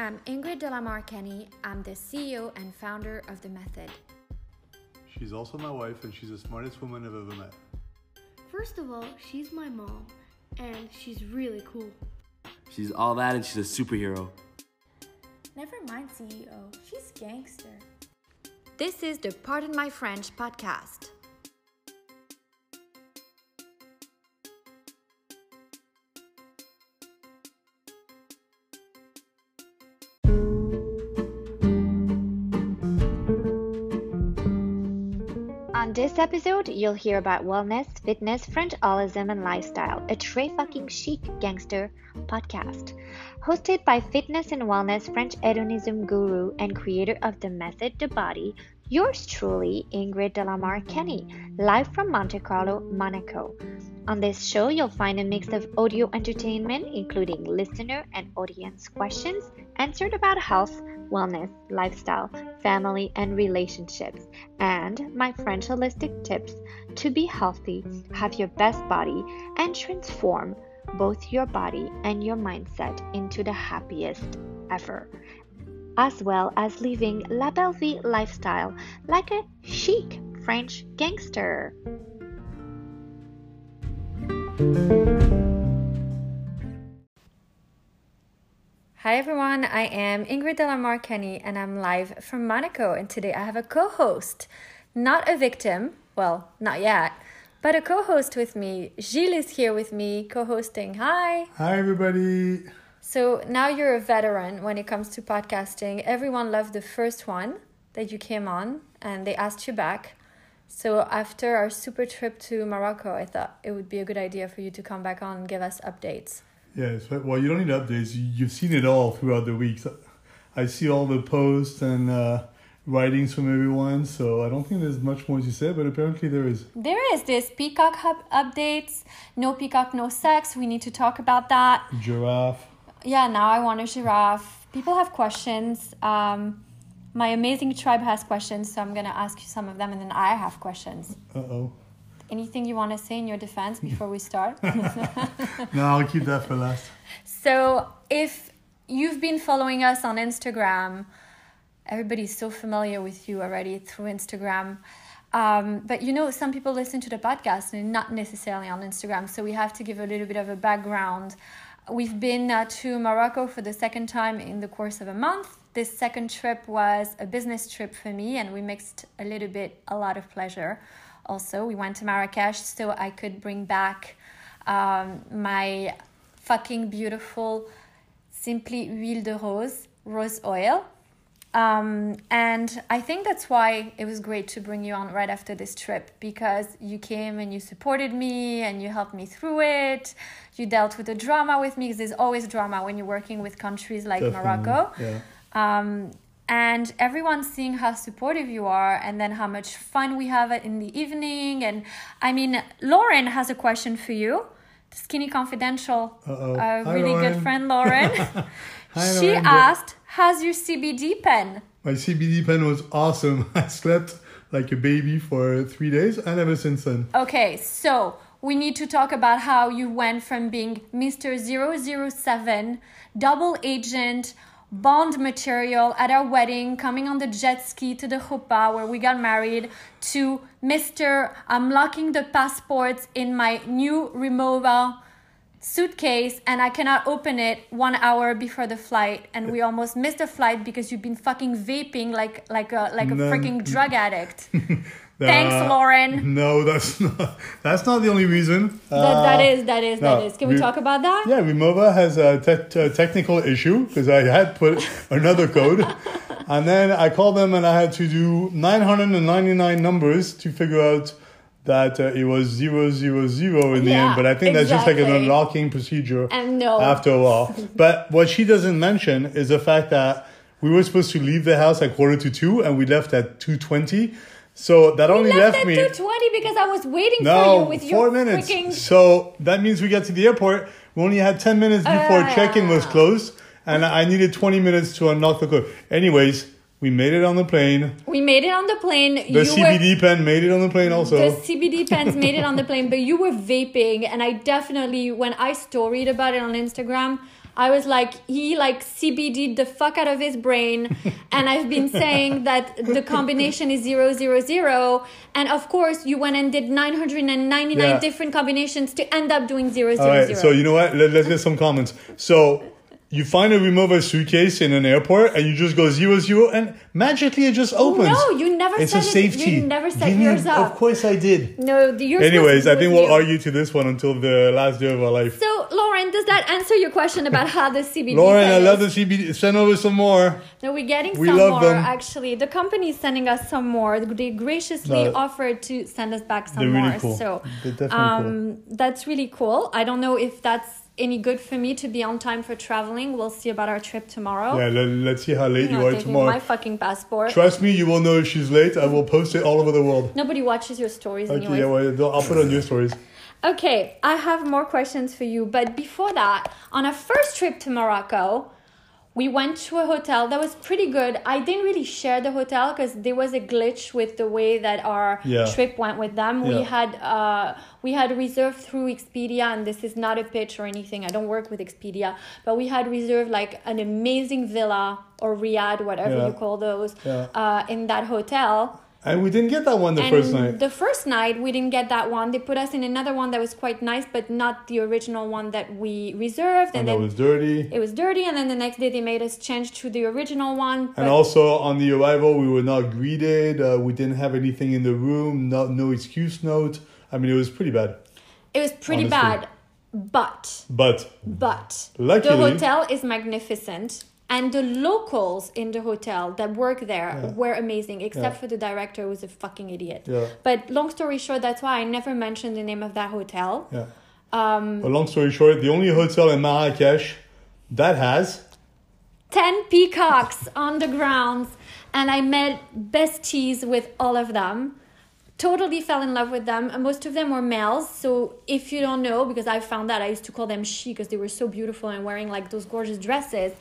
I'm Ingrid Delamar Kenny. I'm the CEO and founder of The Method. She's also my wife, and she's the smartest woman I've ever met. First of all, she's my mom, and she's really cool. She's all that and she's a superhero. Never mind CEO, she's gangster. This is the Pardon My French podcast. This episode, you'll hear about wellness, fitness, Frenchalism, and lifestyle, a très fucking chic gangster podcast. Hosted by fitness and wellness French hedonism guru and creator of the method The Body, yours truly, Ingrid Delamar Kenny, live from Monte Carlo, Monaco. On this show, you'll find a mix of audio entertainment, including listener and audience questions answered about health, wellness, lifestyle, family, and relationships, and my French holistic tips to be healthy, have your best body, and transform both your body and your mindset into the happiest ever, as well as living La Belle Vie lifestyle like a chic French gangster. Hi everyone, I am Ingrid Delamar Kenny and I'm live from Monaco. And today I have a co host, not a victim, well, not yet, but a co host with me. Gilles is here with me, co hosting. Hi. Hi, everybody. So now you're a veteran when it comes to podcasting. Everyone loved the first one that you came on and they asked you back. So after our super trip to Morocco, I thought it would be a good idea for you to come back on and give us updates. Yes, well, you don't need updates. You've seen it all throughout the weeks. I see all the posts and uh, writings from everyone, so I don't think there's much more to say, but apparently there is. There is this Peacock Hub updates. No Peacock, no sex. We need to talk about that. Giraffe. Yeah, now I want a giraffe. People have questions. Um, my amazing tribe has questions, so I'm going to ask you some of them, and then I have questions. Uh oh. Anything you want to say in your defense before we start? No, I'll keep that for last. So, if you've been following us on Instagram, everybody's so familiar with you already through Instagram. Um, but you know, some people listen to the podcast and not necessarily on Instagram, so we have to give a little bit of a background. We've been uh, to Morocco for the second time in the course of a month. This second trip was a business trip for me, and we mixed a little bit, a lot of pleasure. Also, we went to Marrakesh so I could bring back um, my fucking beautiful Simply Huile de Rose, rose oil. Um, and I think that's why it was great to bring you on right after this trip because you came and you supported me and you helped me through it. You dealt with the drama with me because there's always drama when you're working with countries like Definitely, Morocco. Yeah. Um, and everyone seeing how supportive you are and then how much fun we have in the evening. And I mean, Lauren has a question for you. The Skinny Confidential, Uh-oh. a Hi, really good friend, Lauren. Hi, she Lauren. asked, How's your CBD pen? My CBD pen was awesome. I slept like a baby for three days, and ever since then. Okay, so we need to talk about how you went from being Mr. 007, double agent, bond material at our wedding, coming on the jet ski to the Chuppah where we got married, to Mr. I'm locking the passports in my new Rimowa suitcase and I cannot open it one hour before the flight and we almost missed the flight because you've been fucking vaping like like a like a No. freaking drug addict. Thanks, Uh, Lauren. No, that's not. That's not the only reason. That, that Uh, is, that is, no, is. Can we we- talk about that? Yeah, Rimowa has a, te- technical issue because I had put another code, and then I called them and I had to do 999 numbers to figure out that uh, it was zero zero zero in the Yeah, end. But I think that's just like an unlocking procedure And no. after a while. but what she doesn't mention is the fact that we were supposed to leave the house at quarter to two, and we left at two twenty. So that only left left at me 220 because I was waiting for you with four your minutes. freaking. So that means we get to the airport. We only had 10 minutes before Ah. check-in was closed, and I needed 20 minutes to unlock the code. Anyways, we made it on the plane. We made it on the plane. The you CBD pen made it on the plane also. the CBD pens made it on the plane, but you were vaping, and I definitely, when I storied about it on Instagram, I was like, he like CBD'd the fuck out of his brain. and I've been saying that the combination is zero, zero, zero. And of course, you went and did 999 Yeah. different combinations to end up doing zero, All zero, right, zero. so you know what? Let, let's get some comments. So you find a Rimowa suitcase in an airport and you just go zero zero and magically it just opens. No, you never it's set a it- safety. you never set Didn't- yours up. Of course I did. no, you're Anyways, I think we'll you. argue to this one until the last day of our life. So, Lauren, does that answer your question about how the CBD? Lauren, I love the? CBD. Send over some more. No, we're getting We some love more. them. Actually, the company is sending us some more. They graciously No. offered to send us back some They're really more. cool. So, They're definitely um, that's really cool. I don't know if that's any good for me to be on time for traveling. We'll see about our trip tomorrow. Yeah, let, us see how late you are tomorrow. my fucking passport. Trust me, you will know if she's late. I will post it all over the world. Nobody watches your stories Okay, yeah, well, I'll put on your stories. Okay, I have more questions for you, but before that, on our first trip to Morocco, we went to a hotel that was pretty good. I didn't really share the hotel because there was a glitch with the way that our Yeah. trip went with them. We had uh, we had reserved through Expedia, and this is not a pitch or anything. I don't work with Expedia, but we had reserved like an amazing villa or riad, whatever Yeah. you call those, Yeah. uh, in that hotel. And we didn't get that one the and first night. the first night we didn't get that one. They put us in another one that was quite nice, but not the original one that we reserved. and And, that was dirty. it was dirty. And then the next day they made us change to the original one. And also on the arrival, we were not greeted. Uh, we didn't have anything in the room. No, no excuse note. I mean, it was pretty bad. it was pretty honestly. bad. But But but the hotel is magnificent. And the locals in the hotel that work there Yeah. were amazing, except Yeah. for the director who was a fucking idiot. yeah, But long story short, that's why I never mentioned the name of that hotel. yeah. Um, But long story short, the only hotel in Marrakesh that has 10 peacocks on the grounds and I met besties with all of them. Totally fell in love with them. And most of them were males. So if you don't know, because I found that I used to call them she because they were so beautiful and wearing like those gorgeous dresses.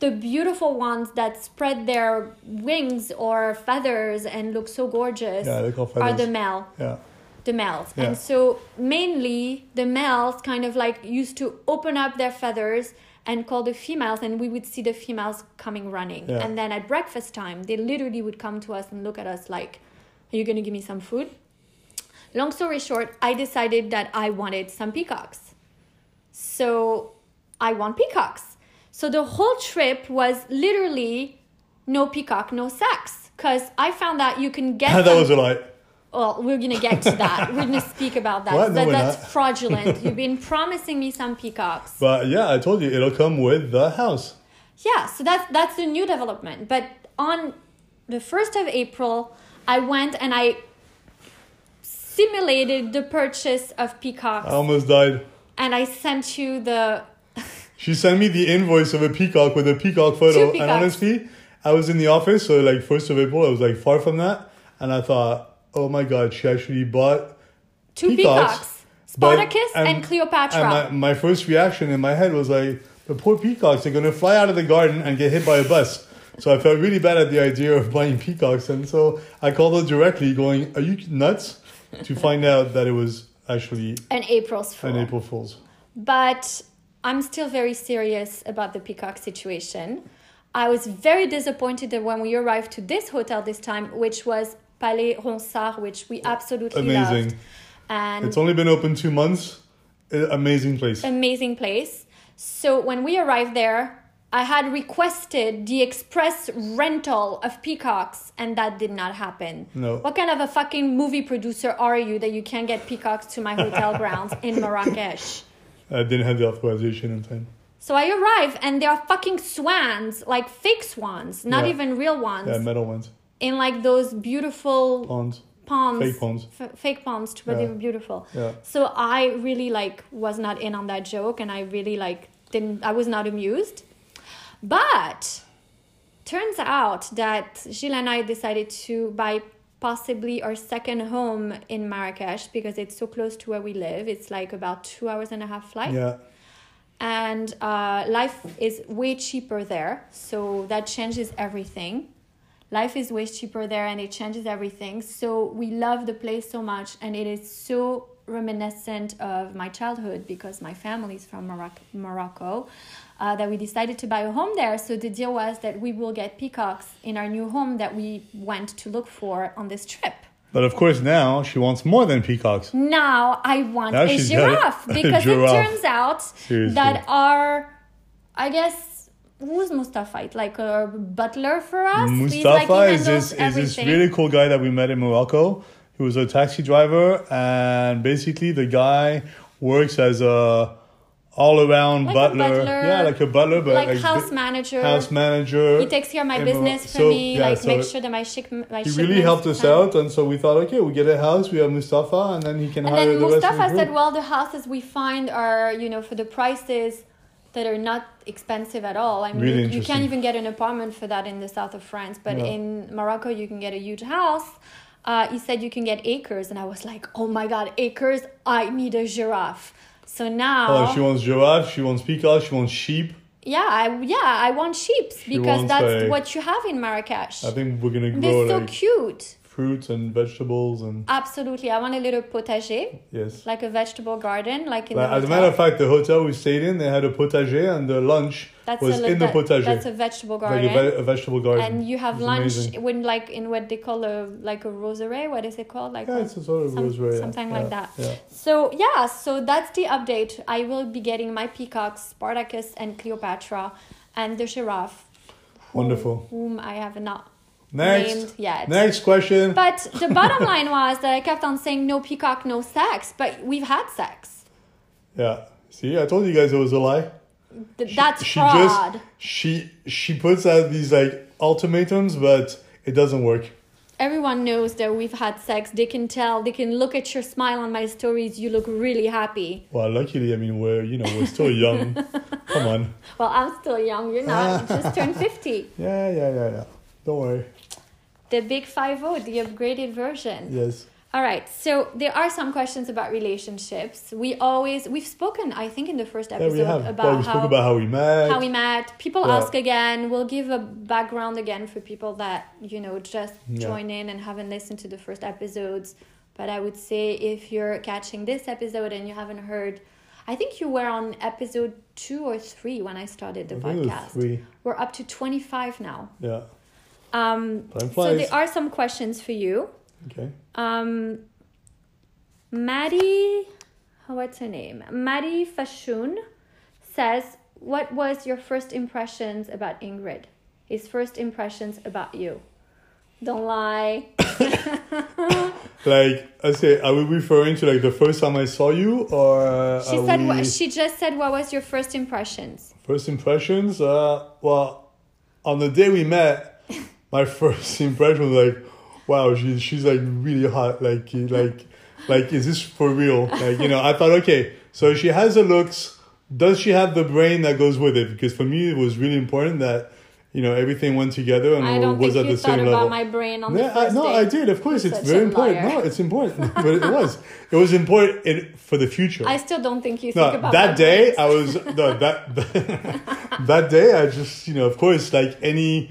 The beautiful ones that spread their wings or feathers and look so gorgeous yeah, are the male yeah, the males. Yeah. And so mainly the males kind of like used to open up their feathers and call the females and we would see the females coming running. Yeah. And then at breakfast time, they literally would come to us and look at us like, are you going to give me some food? Long story short, I decided that I wanted some peacocks. So I want peacocks. So the whole trip was literally no peacock, no sex. Because I found that you can get that some- was a lie. well, we're gonna get to that. we're gonna speak about that. What? No, That- that's not. fraudulent. You've been promising me some peacocks. But yeah, I told you it'll come with the house. Yeah, so that's that's the new development. But on the first of April, I went and I simulated the purchase of peacocks, I almost died. and I sent you the. She sent me the invoice of a peacock with a peacock photo. And honestly, I was in the office, so like first of April, I was like far from that, and I thought, oh my god, she actually bought Two Peacocks, peacocks, but- Spartacus and, and- Cleopatra. And my, my first reaction in my head was like, the poor peacocks are gonna fly out of the garden and get hit by a bus. So I felt really bad at the idea of buying peacocks, and so I called her directly, going, "Are you nuts?" to find out that it was actually and April's Fool. an April Fool's. but I'm still very serious about the peacock situation. I was very disappointed that when we arrived to this hotel this time, which was Palais Ronsard, which we absolutely Amazing. loved, and It's only been open two months. Amazing place. amazing place. So when we arrived there, I had requested the express rental of peacocks, and that did not happen. No. What kind of a fucking movie producer are you that you can't get peacocks to my hotel grounds in Marrakesh? I didn't have the authorization in time. So I arrive and there are fucking swans, like fake swans, not Yeah. even real ones, Yeah, metal ones. in like those beautiful Ponds. ponds, Fake ponds. f- fake ponds, but they Yeah. were beautiful. Yeah. So I really like was not in on that joke, and I really like didn't. I was not amused, but turns out that Gilles and I decided to buy possibly our second home in Marrakesh because it's so close to where we live. It's like about two hours and a half flight Yeah. and uh, life is way cheaper there so that changes everything life is way cheaper there and it changes everything so we love the place so much and it is so reminiscent of my childhood because my family is from Morocco, Morocco. Uh, that we decided to buy a home there. So the deal was that we will get peacocks in our new home that we went to look for on this trip. But of course, now she wants more than peacocks. Now I want Now a giraffe a because giraffe. it turns out Seriously. that our, I guess, who's Mustafa? Like a butler for us. He's like, Mustafa is this, is this really cool guy that we met in Morocco. He was a taxi driver, and basically the guy works as a all around Like butler. butler, Yeah, like a butler, but like, like house manager. house manager. He takes care of my in business Moro- for me, yeah, like so make sure that my ship, my He really helped us out, and so we thought, okay, we get a house, we have Mustafa, and then he can And hire then the rest of the Mustafa said, well, the houses we find are, you know, for the prices that are not expensive at all. I mean, Really you, you can't even get an apartment for that in the south of France, but Yeah. in Morocco, you can get a huge house. Uh, he said you can get acres, and I was like, oh my god, acres! I need a giraffe. So oh, now, Oh, she wants giraffe, she wants peacock, she wants sheep. yeah, I, yeah, I want sheep because that's like- what you have in Marrakesh. I think we're gonna They're so like cute. Fruits and vegetables and Absolutely, I want a little potager, yes. like a vegetable garden, like in Like, the as a matter of fact, the hotel we stayed in, they had a potager, and the lunch That's was a, in the potager, That's a vegetable like garden. a, ve- a vegetable garden. and you have It's lunch amazing. when like in what they call a like a rosary. What is it called? Like Yeah, a- it's a sort of some- rosary. something Yeah, like that. Yeah. So yeah, so that's the update. I will be getting my peacocks, Spartacus and Cleopatra, and the giraffe. Wonderful. Whom I have not Next, named yet. next question. But the bottom line was that I kept on saying no peacock, no sex, but we've had sex. Yeah. See, I told you guys it was a lie. Th- That's she fraud. just she she puts out these like ultimatums, but it doesn't work. Everyone knows that we've had sex. They can tell. They can look at your smile on my stories. You look really happy. Well, luckily, I mean, we're you know we're still young. Come on. Well, I'm still young. You're not. You just turned 50. Yeah, yeah, yeah, yeah. Don't worry. The big 5 the upgraded version. Yes. All right. So there are some questions about relationships. We always, we've spoken, I think, in the first Yeah, episode we about we how. about how we met. how we met. People Yeah. ask again. We'll give a background again for people that, you know, just Yeah. join in and haven't listened to the first episodes. But I would say if you're catching this episode and you haven't heard, I think you were on episode two or three when I started the I think it was podcast. We're up to 25 now. Yeah. Um, so there are some questions for you. Okay. Um, Maddie, what's her name? Maddie Fashun says, "What was your first impressions about Ingrid? His first impressions about you? Don't lie. Like I say, are we referring to like the first time I saw you, or uh, She said. we- What, she just said, "What was your first impressions?" First impressions? Uh, well, on the day we met, my first impression was like, wow, she's she's like really hot. Like like like is this for real? Like you know, I thought okay, so she has the looks. Does she have the brain that goes with it? Because for me, it was really important that you know everything went together and I don't was think at you the thought same about level. my brain on the Yeah, I, no, date. I did. Of course, it's such very important. liar. No, it's important, but it was. It was important in, for the future. I still don't think you think about that day. I was no that that day I just you know of course like any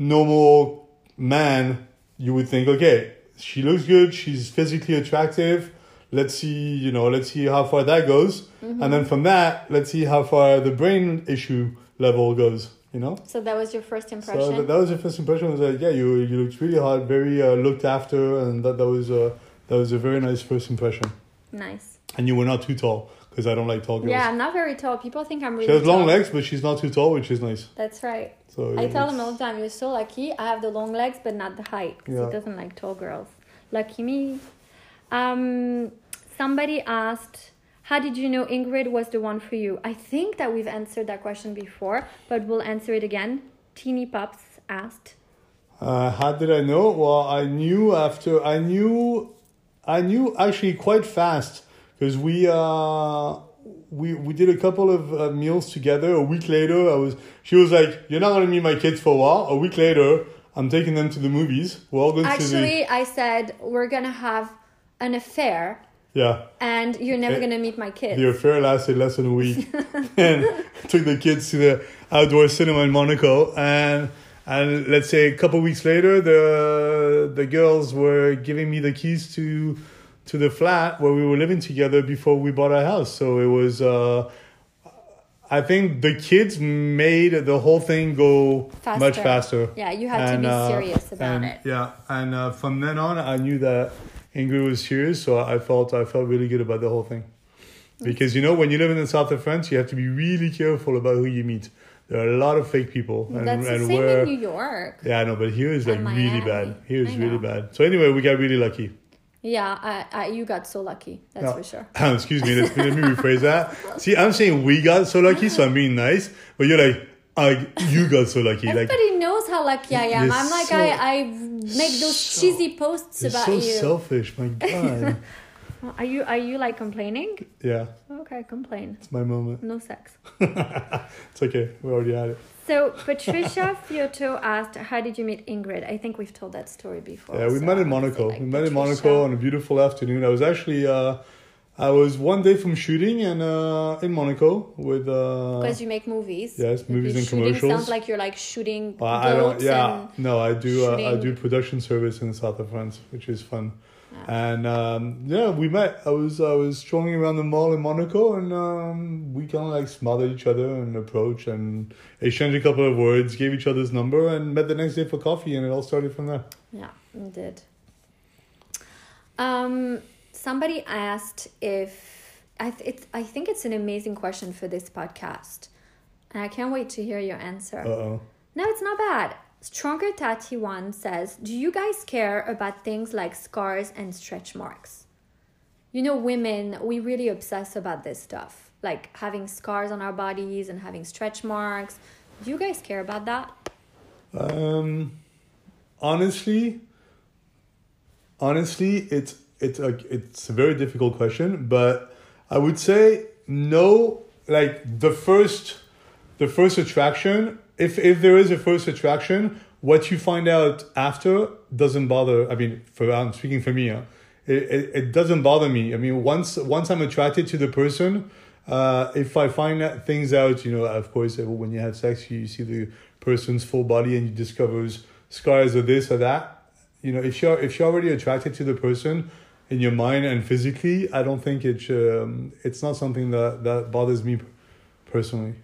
normal man you would think okay she looks good she's physically attractive let's see you know let's see how far that goes Mm-hmm. and then from that let's see how far the brain issue level goes you know So that was your first impression. so that, was your first impression was like yeah you you looked really hot very uh, looked after and that that was a that was a very nice first impression nice. and you were not too tall because I don't like tall girls. Yeah, I'm not very tall. People think I'm really. She has long tall. legs, but she's not too tall, which is nice. That's right. So I tell him all the time, you're so lucky. I have the long legs, but not the height. Yeah. He doesn't like tall girls. Lucky me. Um, somebody asked, how did you know Ingrid was the one for you? I think that we've answered that question before, but we'll answer it again. Teeny Pups asked. Uh, how did I know? Well, I knew after I knew, I knew actually quite fast because we uh we we did a couple of uh, meals together. A week later, I was she was like, "You're not gonna meet my kids for a while." A week later, I'm taking them to the movies. We're all going to the Actually, I said, we're going to have an affair, yeah. and you're never Eh, going to meet my kids. The affair lasted less than a week, and took the kids to the outdoor cinema in Monaco. And and let's say a couple weeks later, the the girls were giving me the keys to to the flat where we were living together before we bought our house. So it was. Uh, I think the kids made the whole thing go much Faster. faster. Yeah, you had to be serious about and, it. Yeah, and uh, from then on, I knew that Ingrid was serious, so I felt I felt really good about the whole thing. Because you know, when you live in the south of France, you have to be really careful about who you meet. There are a lot of fake people, and, That's the and same where in New York. yeah, no, but here is like really bad. Here is I really bad. So anyway, we got really lucky. Yeah, I, I, you got so lucky. That's No. for sure. Excuse me, let, let me rephrase that. See, I'm saying we got so lucky, so I'm being nice, but you're like, uh, you got so lucky. Like, Everybody knows how lucky I am. I'm like so- I, I make those so- cheesy posts you're about so you. selfish. My God. Are you are you like complaining? yeah, Okay, complain. it's my moment. No sex. It's okay. We already had it. So Patricia Fiotto asked, "How did you meet Ingrid?" I think we've told that story before. Yeah, we so met in Monaco. like, we met in Monaco on a beautiful afternoon. I was actually, uh, I was one day from shooting and uh, in Monaco with. Uh, Because you make movies. Yes, movies and shooting commercials. Sounds like you're like shooting I don't. Yeah, no, I do. Uh, I do production service in the south of France, which is fun. Yeah. And um, yeah, we met. I was I was strolling around the mall in Monaco, and um, we kind of like smothered each other and approached and exchanged a couple of words, gave each other's number, and met the next day for coffee, and it all started from there. Yeah, it did. Um, somebody asked if I th- it's I think it's an amazing question for this podcast, and I can't wait to hear your answer. Uh oh. No, it's not bad. Stronger Tati One says, Do you guys care about things like scars and stretch marks? You know, women, we really obsess about this stuff, like having scars on our bodies and having stretch marks. Do you guys care about that? Um, honestly, honestly, it's it's a it's a very difficult question, but I would say no. Like the first, the first attraction. If if there is a first attraction, what you find out after doesn't bother. I mean, for I'm speaking for me. Huh? It, it it doesn't bother me. I mean, once once I'm attracted to the person, uh, if I find that things out, you know, of course, uh, when you have sex, you see the person's full body and you discover scars or this or that. You know, if you're if you're already attracted to the person in your mind and physically, I don't think it's um, it's not something that that bothers me personally.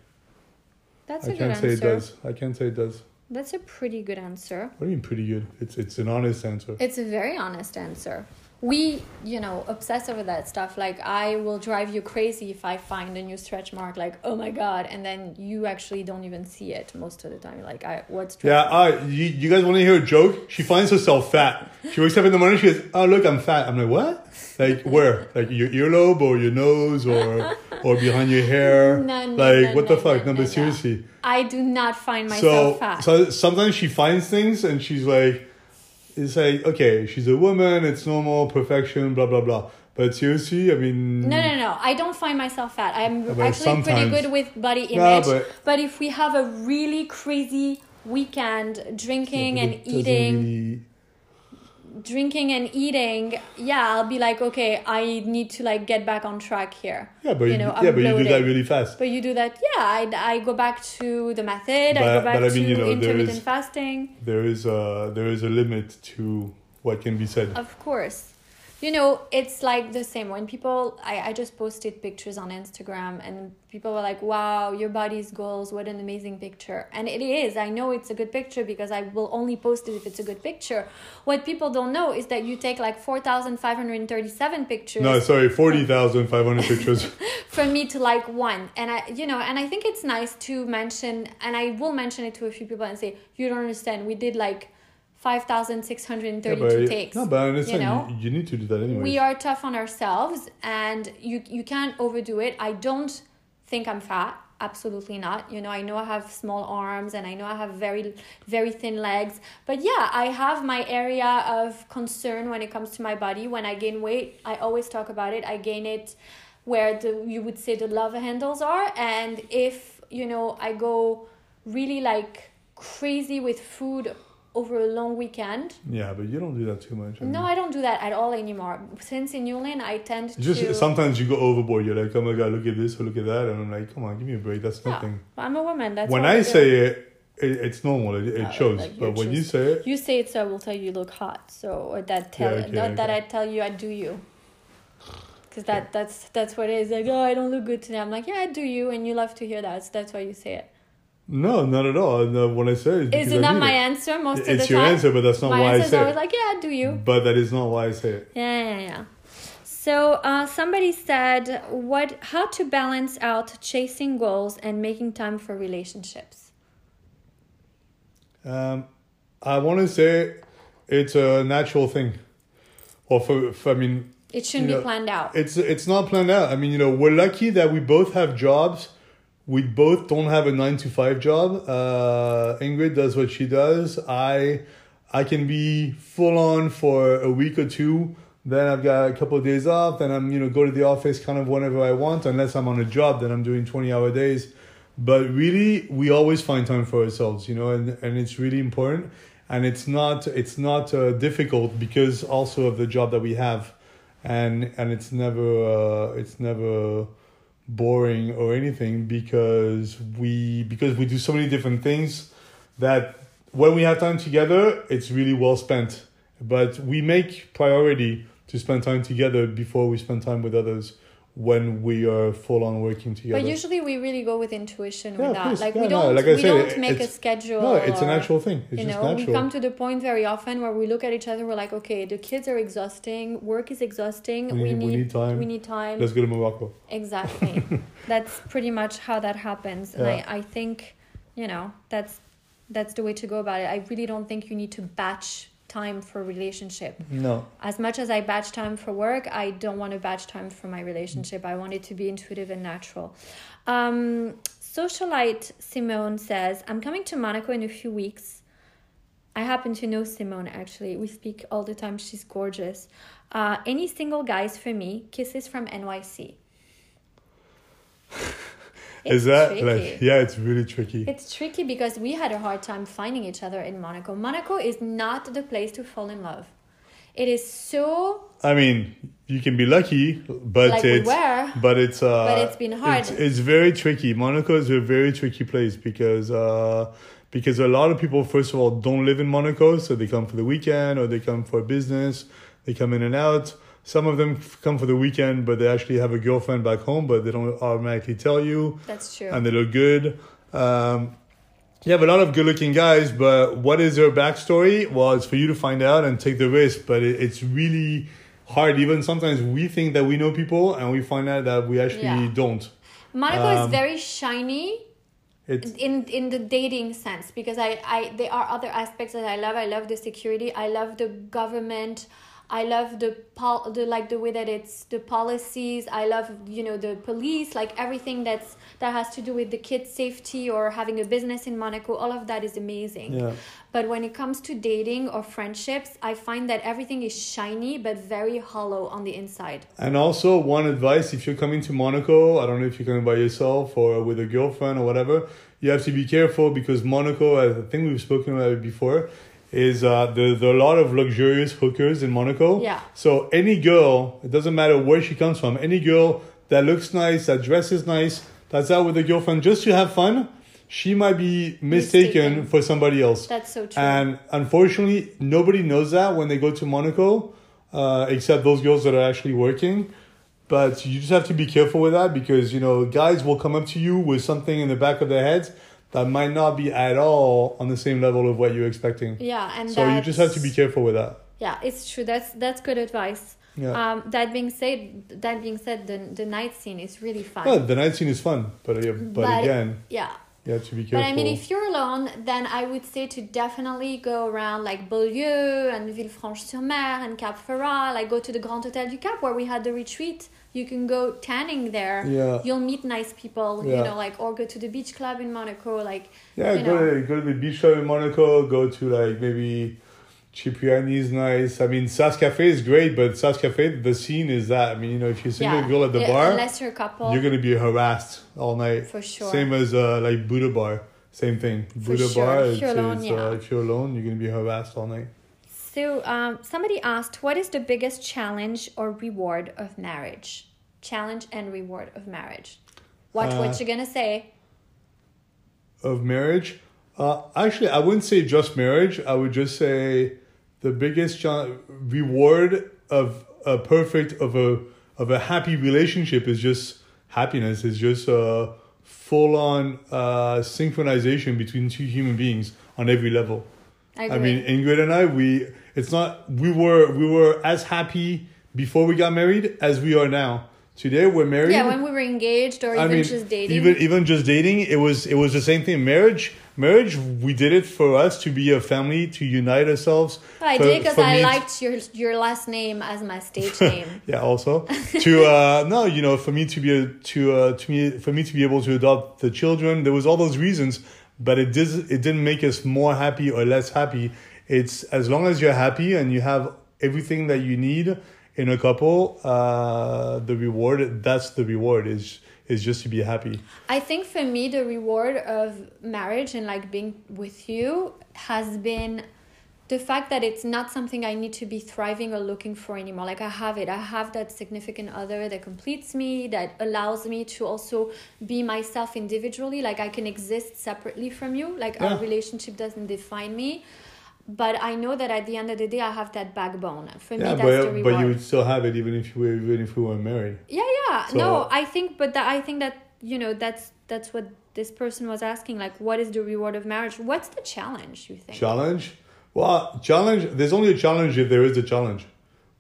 That's I a good can't say answer. it does. I can't say it does. That's a pretty good answer. What do you mean pretty good? It's it's an honest answer. It's a very honest answer. We, you know, obsess over that stuff. Like, I will drive you crazy if I find a new stretch mark, like, oh my God. And then you actually don't even see it most of the time. You're like, I, what's Yeah, uh, you, you guys want to hear a joke? She finds herself fat. She wakes up in the morning, she goes, Oh, look, I'm fat. I'm like, What? Like, where? Like your earlobe or your nose or or behind your hair? No, no, like, no, what the fuck? no, but seriously. I do not find myself So, fat. so sometimes she finds things and she's like, It's like, okay, she's a woman, it's normal, perfection, blah, blah, blah. But seriously, I mean. no, no, no. I don't find myself fat. I'm actually pretty good with body image. But- but if we have a really crazy weekend drinking and eating, really- drinking and eating, yeah, I'll be like, okay, I need to like get back on track here. Yeah, but, you you know, yeah, I'm but you do that really fast. But you do that, yeah. I, I go back to the method. I But- go back but I mean, to you know, there intermittent is- fasting. There is a, there is a limit to what can be said. Of course. You know, it's like the same when people I, I just posted pictures on Instagram and people were like, Wow, your body's goals, what an amazing picture. And it is. I know it's a good picture because I will only post it if it's a good picture. What people don't know is that you take like four thousand five hundred and thirty seven pictures No, sorry, 40,500 pictures. from me to like one and i you know and i think it's nice to mention and i will mention it to a few people and say you don't understand we did like 5632 but, takes no, but I understand. you You, you, need to do that anyway. we are tough on ourselves and you you can't overdo it. I don't think i'm fat. Absolutely not. You know i know i have small arms and i know i have very very thin legs. But yeah i have my area of concern when it comes to my body. When i gain weight i always talk about it. I gain it where the you would say the love handles are. And if you know i go really like crazy with food over a long weekend Yeah, but you don't do that too much. I no, mean, I don't do that at all anymore. Since in Yulin, I tend you just to. sometimes you go overboard. You're like, oh my god, look at this or look at that, and I'm like, come on, give me a break. That's Yeah, nothing. I'm a woman. That's when I say it, it, it's normal. It, it Yeah, shows. like, but when you say it, you say it, so I will tell you you look hot. So or that tell Yeah, okay, not that. I tell you I do you. because that that's that's what it is. Like, oh, I don't look good today. I'm like, yeah, I do you? And you love to hear that. So that's why you say it. No, not at all. No, when I say it's Isn't I that my it. answer most of the time? It's your answer, but that's not my why I is say always it. like, yeah, do you? But that is not why I say it. Yeah, yeah, yeah. So uh, somebody said, "What? How to balance out chasing goals and making time for relationships?" Um, I want to say it's a natural thing. Or for, for I mean, It shouldn't You be planned out. it's it's not planned out. I mean, you know, we're lucky that we both have jobs. We both don't have a nine to five job. Uh, Ingrid does what she does. I I can be full on for a week or two. Then I've got a couple of days off. Then I'm you know go to the office kind of whenever I want, unless I'm on a job. Then I'm doing twenty hour days. But really, we always find time for ourselves, you know, and and it's really important. And it's not it's not uh, difficult because also of the job that we have and and it's never uh, it's never boring or anything because we because we do so many different things that when we have time together it's really well spent. But we make priority to spend time together before we spend time with others when we are full on working together But usually we really go with intuition Yeah, with that. course. Like Yeah, we don't like I we said, don't make a schedule. no it's a or- natural thing it's you just know, natural we come to the point very often where we look at each other. We're like, okay, the kids are exhausting. Work is exhausting. We We, need- need, we need time. We need time. let's go to morocco Exactly. that's pretty much how that happens. And Yeah. I, I think, you know, that's that's the way to go about it. I really don't think you need to batch time for relationship. no As much as I batch time for work, I don't want to batch time for my relationship. I want it to be intuitive and natural. Um, Socialite Simone says, I'm coming to Monaco in a few weeks. I happen to know Simone actually. We speak all the time. She's gorgeous. Uh, any single guys for me? Kisses from NYC. is that tricky. like yeah it's really tricky It's tricky because we had a hard time finding each other in Monaco. Monaco is not the place to fall in love. It is so I mean, you can be lucky, but Like we it's were. but it's uh, But it's been hard. It's, it's very tricky. Monaco is a very tricky place because uh, because a lot of people, first of all, don't live in Monaco, so they come for the weekend or they come for business. They come in and out. Some of them come for the weekend, but they actually have a girlfriend back home, but they don't automatically tell you that's true. and they look good. Um, you have a lot of good looking guys, but what is their backstory? Well, it's for you to find out and take the risk, but it, it's really hard. Even sometimes we think that we know people and we find out that we actually Yeah. don't. Monaco is um, very shiny It's, in in the dating sense because I, I there are other aspects that I love. I love the security. I love the government. I love the pol the like the way that it's the policies. I love you know the police, like everything that's that has to do with the kids' safety or having a business in Monaco. All of that is amazing. yeah. But when it comes to dating or friendships, I find that everything is shiny but very hollow on the inside. And also, one advice if you're coming to Monaco, I don't know if you're coming by yourself or with a girlfriend or whatever, you have to be careful because Monaco, I think we've spoken about it before, is uh, there, there are a lot of luxurious hookers in Monaco. Yeah. So, any girl, it doesn't matter where she comes from, any girl that looks nice, that dresses nice, that's out with a girlfriend just to have fun, she might be mistaken, Mistaken. for somebody else. That's so true. And unfortunately, nobody knows that when they go to Monaco, uh, except those girls that are actually working. But you just have to be careful with that because you know guys will come up to you with something in the back of their heads that might not be at all on the same level of what you're expecting. yeah, and So you just have to be careful with that. Yeah, it's true. That's that's good advice. Yeah. Um, that being said, that being said, the the night scene is really fun. Yeah, the night scene is fun, but uh, but, But- again, yeah, Yeah, to be careful. but I mean, if you're alone, then I would say to definitely go around like Beaulieu and Villefranche-sur-Mer and Cap Ferrat. Like go to the Grand Hotel du Cap where we had the retreat. You can go tanning there. Yeah. You'll meet nice people. yeah. You know, like or go to the beach club in Monaco. Like Yeah, go know. to go to the beach club in Monaco. Go to like maybe Cipriani is nice. I mean, Sass Cafe is great, but Sass Cafe, the scene is that. I mean, you know, if you're a single yeah, girl at the Yeah, bar, unless you're a couple. you're gonna be harassed all night. For sure. Same as uh, like Buddha bar. Same thing. Buddha sure. bar. If you're alone, it's, yeah. uh, if you're alone, you're gonna be harassed all night. So, um, somebody asked, what is the biggest challenge or reward of marriage? Challenge and reward of marriage. What Uh, what you gonna say? Of marriage, uh, actually, I wouldn't say just marriage. I would just say the biggest reward of a perfect of a of a happy relationship is just happiness. It's just a full on uh, synchronization between two human beings on every level. I, I mean, Ingrid and I, we it's not we were we were as happy before we got married as we are now. Today we're married. yeah, when we were engaged or even just dating. Even even just dating, it was it was the same thing. Marriage, marriage, we did it for us to be a family, to unite ourselves. I For- did because I liked your your last name as my stage name. Yeah, also to uh no, you know, for me to be a, to uh to me for me to be able to adopt the children, there was all those reasons, but it does it didn't make us more happy or less happy. It's as long as you're happy and you have everything that you need in a couple, uh the reward that's the reward is is just to be happy. I think for me, the reward of marriage and like being with you has been the fact that it's not something I need to be thriving or looking for anymore. Like I have it. I have that significant other that completes me, that allows me to also be myself individually. Like I can exist separately from you. Like Yeah. our relationship doesn't define me. But I know that at the end of the day, I have that backbone. For Yeah, me, that's the but reward. but you would still have it even if you were even if we weren't married. Yeah, yeah. So- no, I think, but that I think that you know that's that's what this person was asking. Like, what is the reward of marriage? What's the challenge? You think? Challenge? Well, challenge. There's only a challenge if there is a challenge.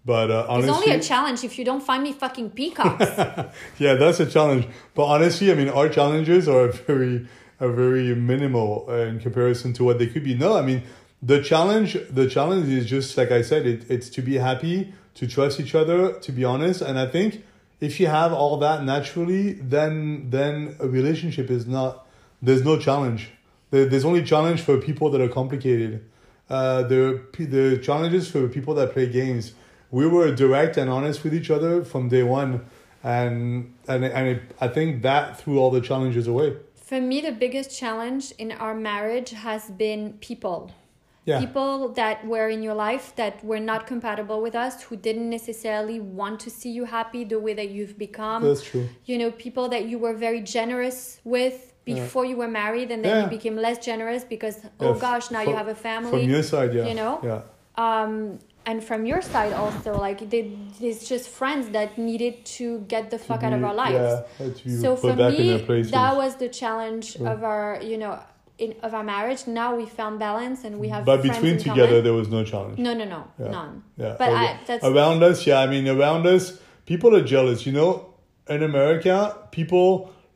But uh, honestly, It's only a challenge if you don't find me fucking peacocks. yeah, that's a challenge. But honestly, I mean, our challenges are very, are very minimal uh, in comparison to what they could be. No, I mean, the challenge, the challenge is just like I said, it, it's to be happy, to trust each other, to be honest. And I think if you have all that naturally, then then a relationship is not. There's no challenge. There, there's only challenge for people that are complicated. Uh, the the challenges for people that play games. We were direct and honest with each other from day one, and and and it, I think that threw all the challenges away. For me, the biggest challenge in our marriage has been people. Yeah, People that were in your life that were not compatible with us, who didn't necessarily want to see you happy the way that you've become. that's true. you know people that you were very generous with before you were married and then Yeah. you became less generous because oh f- gosh now you have a family From your side, yeah, you know? yeah, um and from your side also like they, it's just friends that needed to get the fuck out of our lives Yeah, so for me that was the challenge of our you know in of our marriage now we found balance and we have but between together, common. there was no challenge. no no no Yeah. none Yeah. but I, that's around us, yeah. I mean, around us, people are jealous. You know, in America, people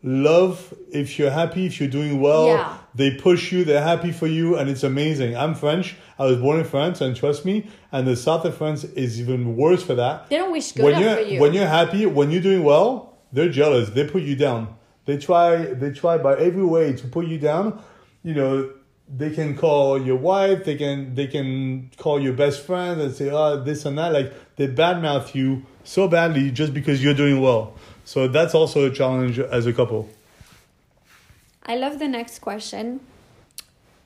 love if you're happy, if you're doing well. Yeah. They push you. They're happy for you, and it's amazing. I'm French. I was born in France, and trust me, and the south of France is even worse for that. they don't wish good when you're for you when you're happy, when you're doing well, they're jealous. They put you down. They try they try by every way to put you down. You know, they can call your wife. They can they can call your best friend and say oh this and that. Like they badmouth you so badly just because you're doing well. So that's also a challenge as a couple. I love the next question.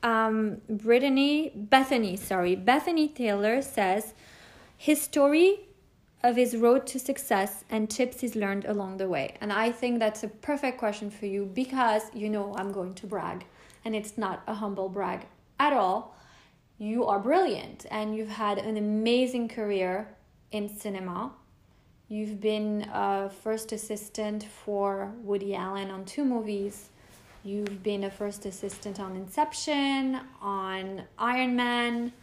Um, Brittany, Bethany, sorry, Bethany Taylor says his story of his road to success and tips he's learned along the way. And I think that's a perfect question for you because you know I'm going to brag, and it's not a humble brag at all. You are brilliant and you've had an amazing career in cinema. You've been a first assistant for Woody Allen on two movies. You've been a first assistant on Inception, on Iron Man.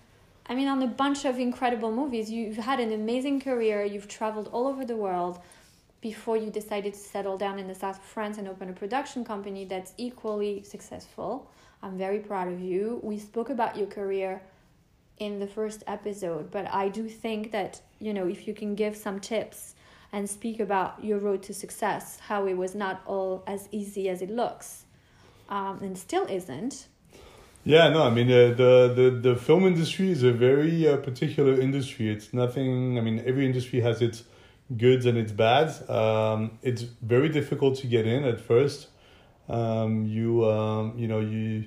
I mean, on a bunch of incredible movies. You've had an amazing career. You've traveled all over the world before you decided to settle down in the south of France and open a production company that's equally successful. I'm very proud of you. We spoke about your career in the first episode, but I do think that, you know, if you can give some tips and speak about your road to success, how it was not all as easy as it looks, um, and still isn't. Yeah, no, I mean uh, the the the film industry is a very uh, particular industry. It's nothing. I mean, every industry has its goods and its bads. Um, it's very difficult to get in at first. Um, you um, you know you you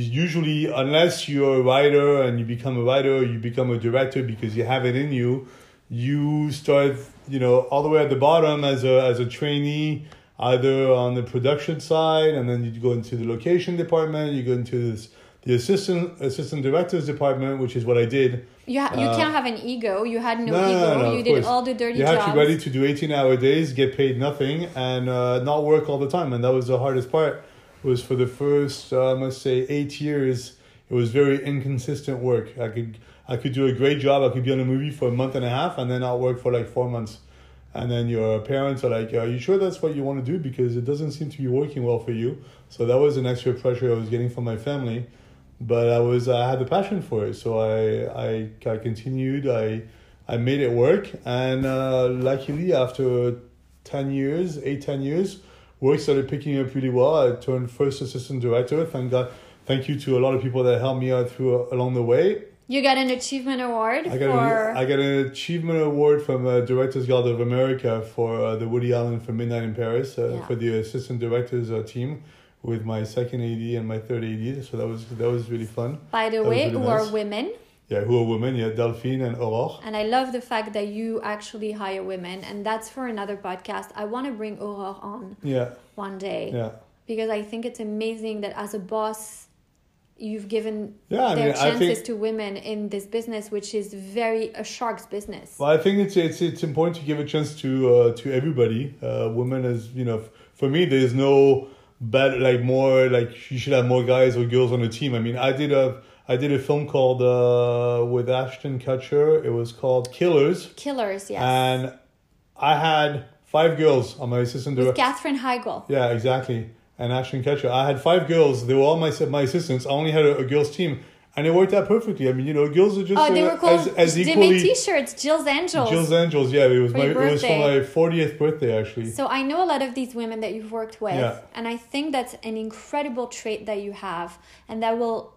usually unless you're a writer and you become a writer, you become a director because you have it in you. You start you know all the way at the bottom as a as a trainee either on the production side and then you go into the location department you go into this the assistant assistant director's department, which is what I did. You ha- you Uh, can't have an ego. You had no, No, ego. no, no, you did course. all the dirty You have jobs. to be ready to do 18 hour days, get paid nothing, and uh, not work all the time. And that was the hardest part. Was for the first, uh, I must say, eight years. It was very inconsistent work. I could I could do a great job. I could be on a movie for a month and a half, and then not work for like four months. And then your parents are like, "Are you sure that's what you want to do? Because it doesn't seem to be working well for you." So that was an extra pressure I was getting from my family but I was I had the passion for it, so I I, I continued. I I made it work, and uh, luckily after ten years, eight ten years, work started picking up really well. I turned first assistant director. Thank God, thank you to a lot of people that helped me out through along the way. You got an achievement award I got for. a, I got an achievement award from uh, Directors Guild of America for uh, the Woody Allen for Midnight in Paris uh, Yeah. for the assistant directors uh, team with my second AD and my third AD. So that was that was really fun. by the that way, really who are women. Yeah, who are women? Yeah, Delphine and Aurore. And I love the fact that you actually hire women, and that's for another podcast. I want to bring Aurore on Yeah, one day yeah, because I think it's amazing that as a boss, you've given yeah. Their mean, chances think. to women in this business, which is very a shark's business. Well, I think it's it's it's important to give a chance to uh, to everybody. Uh, women, as you know, f- for me, there's no better like more like you should have more guys or girls on the team. I mean, I did a I did a film called uh, with Ashton Kutcher. It was called Killers, Killers, yes. and I had five girls on my assistant director. Katherine Heigl. Yeah, exactly. And Ashton Kutcher. I had five girls. They were all my my assistants. I only had a, a girls team, and it worked out perfectly. I mean, you know, girls are just Oh, they uh, were called as, as they equally. made T-shirts, Jill's Angels. Jill's Angels. Yeah, it was For my it was for my fortieth birthday actually. So I know a lot of these women that you've worked with, Yeah. and I think that's an incredible trait that you have, and that will,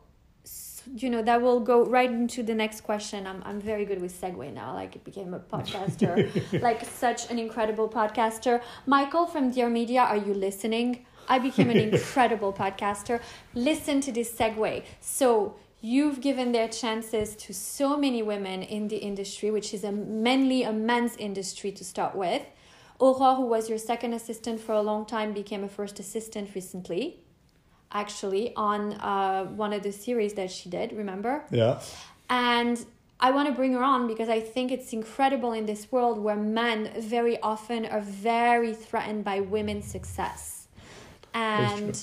you know, that will go right into the next question. I'm I'm very good with segue now. Like it became a podcaster, like such an incredible podcaster. Michael from Dear Media, are you listening? I became an incredible podcaster. Listen to this segue. So you've given their chances to so many women in the industry, which is a mainly a men's industry to start with. Aurore, who was your second assistant for a long time, became a first assistant recently, actually, on uh, one of the series that she did, remember? Yeah, And I want to bring her on because I think it's incredible in this world where men very often are very threatened by women's success. And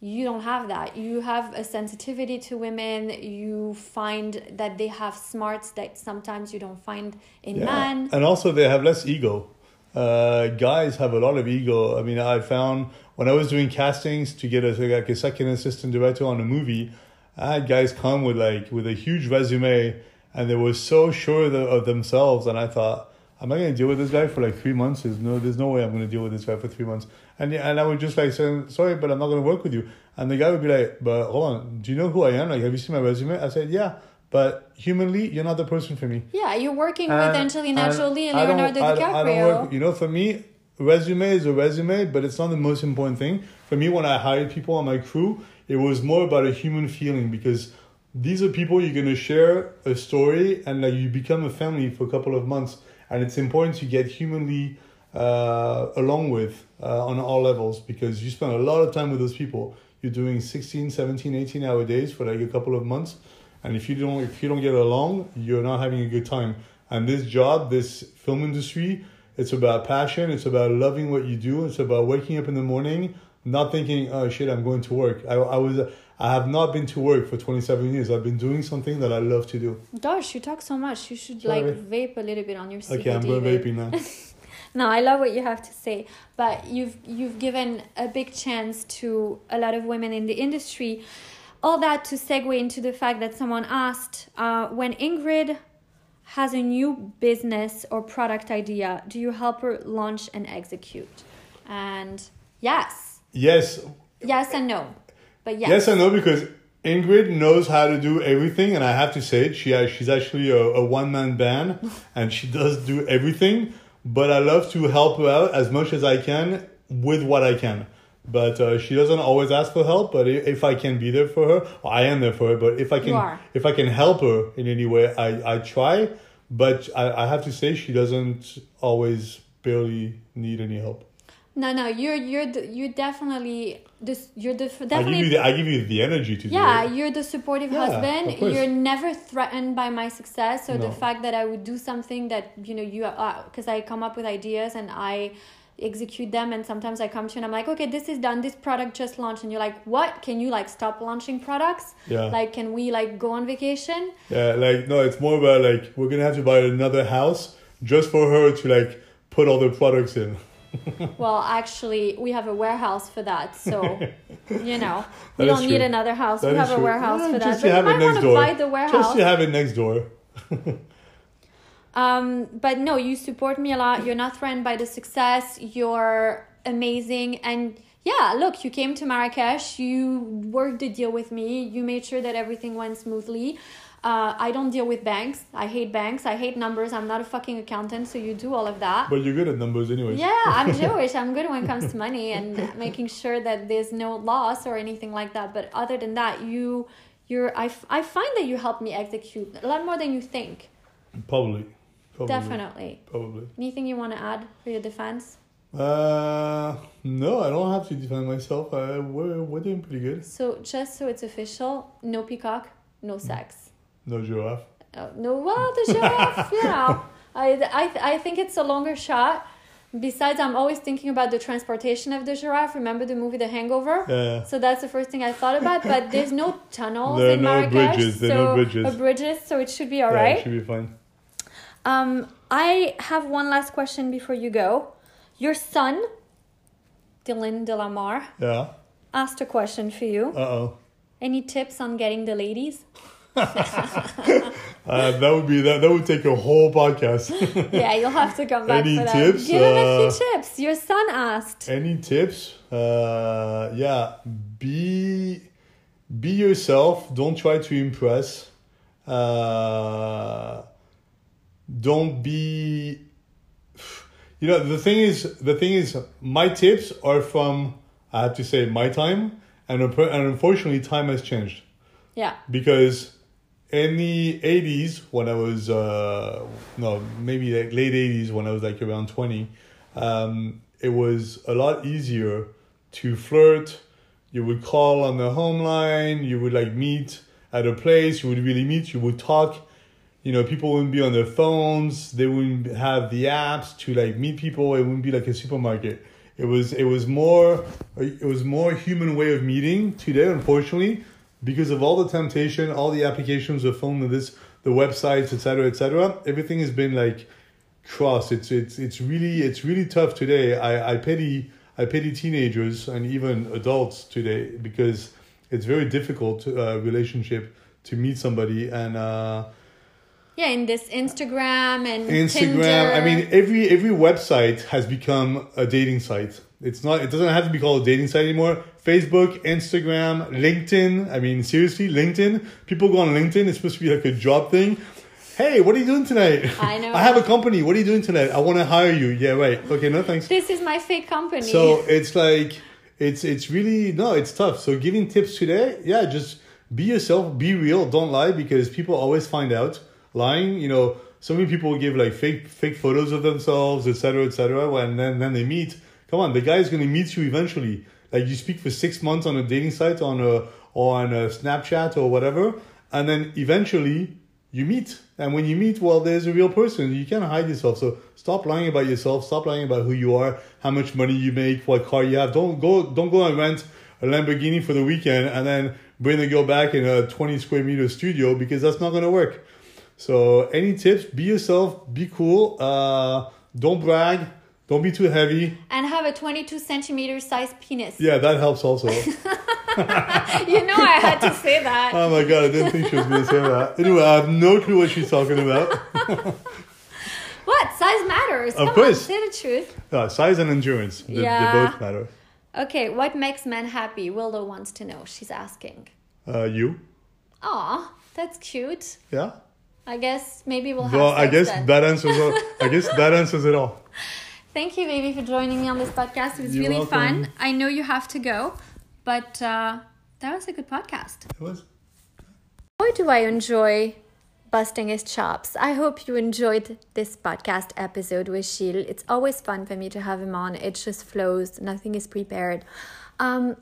you don't have that. You have a sensitivity to women. You find that they have smarts that sometimes you don't find in yeah. men. And also, they have less ego. Uh, guys have a lot of ego. I mean, I found when I was doing castings to get a like a second assistant director on a movie, I had guys come with like with a huge resume, and they were so sure of, the, of themselves. And I thought, am I going to deal with this guy for like three months? There's no, there's no way I'm going to deal with this guy for three months. And and I would just like say, sorry, but I'm not going to work with you. And the guy would be like, but hold on, do you know who I am? Like, have you seen my resume? I said, yeah. But humanly, you're not the person for me. Yeah, you're working with And- Angelina Jolie and I don't- Leonardo I don't- I don't DiCaprio. work- you know, for me, resume is a resume, but it's not the most important thing. For me, when I hired people on my crew, it was more about a human feeling because these are people you're going to share a story and like you become a family for a couple of months. And it's important to get humanly uh, along with uh, on all levels because you spend a lot of time with those people. You're doing 16, 17, 18 hour days for like a couple of months. And if you don't if you don't get along, you're not having a good time. And this job, this film industry, it's about passion, it's about loving what you do, it's about waking up in the morning, not thinking, oh shit, I'm going to work. I, I was I have not been to work for 27 years. I've been doing something that I love to do. Gosh, you talk so much. You should Sorry. like vape a little bit on your CBD. Okay, I'm going vaping now. No, I love what you have to say, but you've you've given a big chance to a lot of women in the industry. All that to segue into the fact that someone asked uh, when Ingrid has a new business or product idea, do you help her launch and execute? And yes, yes, yes and no, but yes, Yes, I know because Ingrid knows how to do everything, and I have to say it. She uh, she's actually a, a one man band, and she does do everything. But I love to help her out as much as I can with what I can. But uh, she doesn't always ask for help. But if I can be there for her, I am there for her. But if I can, if I can help her in any way, I I try. But I, I have to say she doesn't always barely need any help. No, no, you're you're you're definitely this. You're the I give definitely. you the I give you the energy to yeah, you're the supportive Yeah, husband. You're never threatened by my success or the fact that I would do something that you know you because I come up with ideas and I execute them and sometimes I come to you and I'm like, okay, this is done. This product just launched, and you're like, what? Can you like stop launching products? Yeah. Like, can we like go on vacation? Yeah, like no, it's more about like we're gonna have to buy another house just for her to like put all the products in. Well, actually, we have a warehouse for that, so you know we That don't need true. anher house. That we have a warehouse Yeah, for that, just but you have it might next want to door. buy the warehouse. Just to have it next door. Um, but no, you support me a lot. You're not threatened by the success. You're amazing. And yeah, look, you came to Marrakesh, you worked the deal with me, you made sure that everything went smoothly. Uh, I don't deal with banks. I hate banks. I hate numbers. I'm not a fucking accountant, so you do all of that. But you're good at numbers anyway. Yeah, I'm Jewish. I'm good when it comes to money and making sure that there's no loss or anything like that. But other than that, you, you're. I, f- I find that you help me execute a lot more than you think. Probably. Probably. Definitely. Probably. Anything you want to add for your defense? Uh no, I don't have to defend myself. Uh, we're we're doing pretty good. So just so it's official, no peacock, no sex. No giraffe. Uh, no, well, the giraffe, you know. I, I, I think it's a longer shot. Besides, I'm always thinking about the transportation of the giraffe. Remember the movie The Hangover? Yeah. So that's the first thing I thought about. But there's no tunnels There are in no Marrakesh. bridges, there are so, no bridges. or bridges, so it should be all yeah, right. it should be fine. Um, I have one last question before you go. Your son, Dylan Delamar, Yeah. asked a question for you. Uh oh. Any tips on getting the ladies? Uh, that would be that. That would take a whole podcast. yeah, you'll have to come back Any for that. tips? Give him a Uh, few tips. Your son asked. Any tips? Uh, yeah. Be be yourself. Don't try to impress. Uh, don't be. You know the thing is the thing is my tips are from I have to say my time and and unfortunately time has changed. Yeah. because in the 80s when i was uh no maybe like late 80s when i was like around 20 um it was a lot easier to flirt. You would call on the home line. You would like meet at a place. You would really meet. You would talk you know people wouldn't be on their phones. They wouldn't have the apps to like meet people. It wouldn't be like a supermarket. It was it was more it was more human way of meeting today unfortunately because of all the temptation all the applications the phone this the websites etc etc everything has been like crossed it's it's it's really it's really tough today. I i pity i pity teenagers and even adults today because it's very difficult uh, relationship to meet somebody. And uh Yeah, in this Instagram and Instagram. Tinder. I mean, every every website has become a dating site. It's not. It doesn't have to be called a dating site anymore. Facebook, Instagram, LinkedIn. I mean, seriously, LinkedIn. People go on LinkedIn. It's supposed to be like a job thing. Hey, what are you doing tonight? I know. I have a company. What are you doing tonight? I want to hire you. Yeah, right. Okay, no thanks. this is my fake company. So it's like it's it's really no, it's tough. So giving tips today, yeah, just be yourself, be real, don't lie because people always find out lying. You know, so many people give like fake fake photos of themselves, etc., etc. When then then they meet. Come on, the guy is gonna meet you eventually. Like you speak for six months on a dating site, on a or on a Snapchat or whatever, and then eventually you meet. And when you meet, well, there's a real person. You can't hide yourself. So stop lying about yourself. Stop lying about who you are, how much money you make, what car you have. Don't go. Don't go and rent a Lamborghini for the weekend and then bring the girl back in a 20 square meter studio because that's not gonna work. So any tips? Be yourself. Be cool. Uh, don't brag. Don't be too heavy. and have a 22 centimeter size penis. Yeah, that helps also. You know I had to say that. oh my god, I didn't think she was gonna say that. Anyway, I have no clue what she's talking about. What? Size matters. Of Come course. on, say the truth. Uh, size and endurance. They, Yeah. they both matter. Okay, what makes men happy? Willow wants to know. She's asking. Uh, you? Aw, that's cute. Yeah. I guess maybe we'll have Well, I guess then. that answers. All, I guess that answers it all. Thank you, baby, for joining me on this podcast. It was You're really welcome. fun. I know you have to go, but uh, that was a good podcast. It was. Why do I enjoy busting his chops. I hope you enjoyed this podcast episode with Gilles. It's always fun for me to have him on. It just flows, nothing is prepared. Um,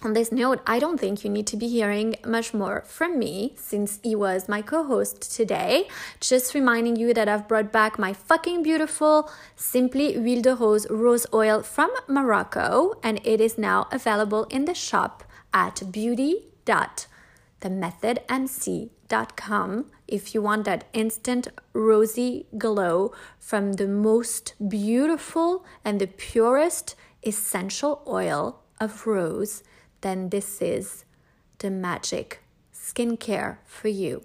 on this note, I don't think you need to be hearing much more from me since he was my co host today. Just reminding you that I've brought back my fucking beautiful Simply Huile de Rose rose oil from Morocco and it is now available in the shop at beauty.themethodmc.com if you want that instant rosy glow from the most beautiful and the purest essential oil of rose then this is the magic skincare for you.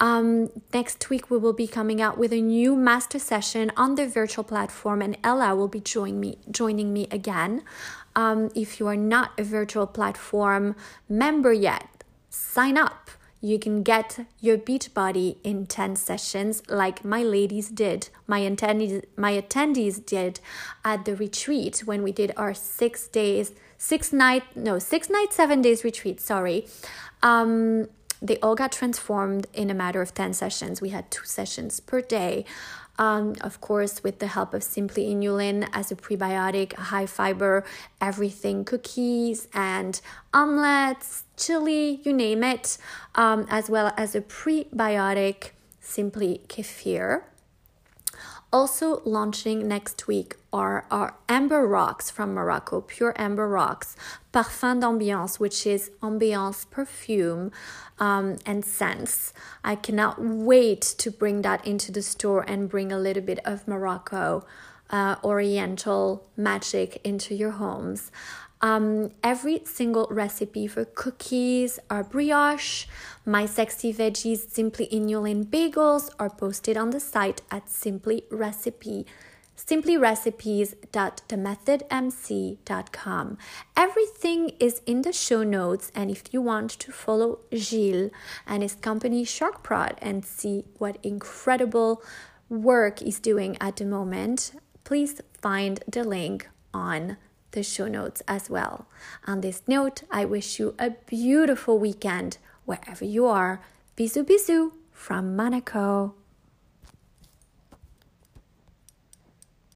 Um, next week, we will be coming out with a new master session on the virtual platform, and Ella will be join me, joining me again. Um, if you are not a virtual platform member yet, sign up. You can get your beach body in 10 sessions, like my ladies did, my attendees, my attendees did at the retreat when we did our six days six night no six night seven days retreat sorry. Um, they all got transformed in a matter of 10 sessions. We had two sessions per day. Um, of course with the help of simply inulin as a prebiotic high fiber everything cookies and omelets chili you name it um, as well as a prebiotic simply kefir also launching next week are our amber rocks from Morocco, pure amber rocks, Parfum d'Ambiance, which is ambiance perfume um, and scents. I cannot wait to bring that into the store and bring a little bit of Morocco uh, Oriental magic into your homes. Um, every single recipe for cookies or brioche, my sexy veggies simply inulin bagels are posted on the site at simply recipe simplyrecipes.themethodmc.com. Everything is in the show notes, and if you want to follow Gilles and his company Shark Prod and see what incredible work he's doing at the moment, please find the link on the show notes as well. On this note, I wish you a beautiful weekend wherever you are. Bisous, bisous from Monaco.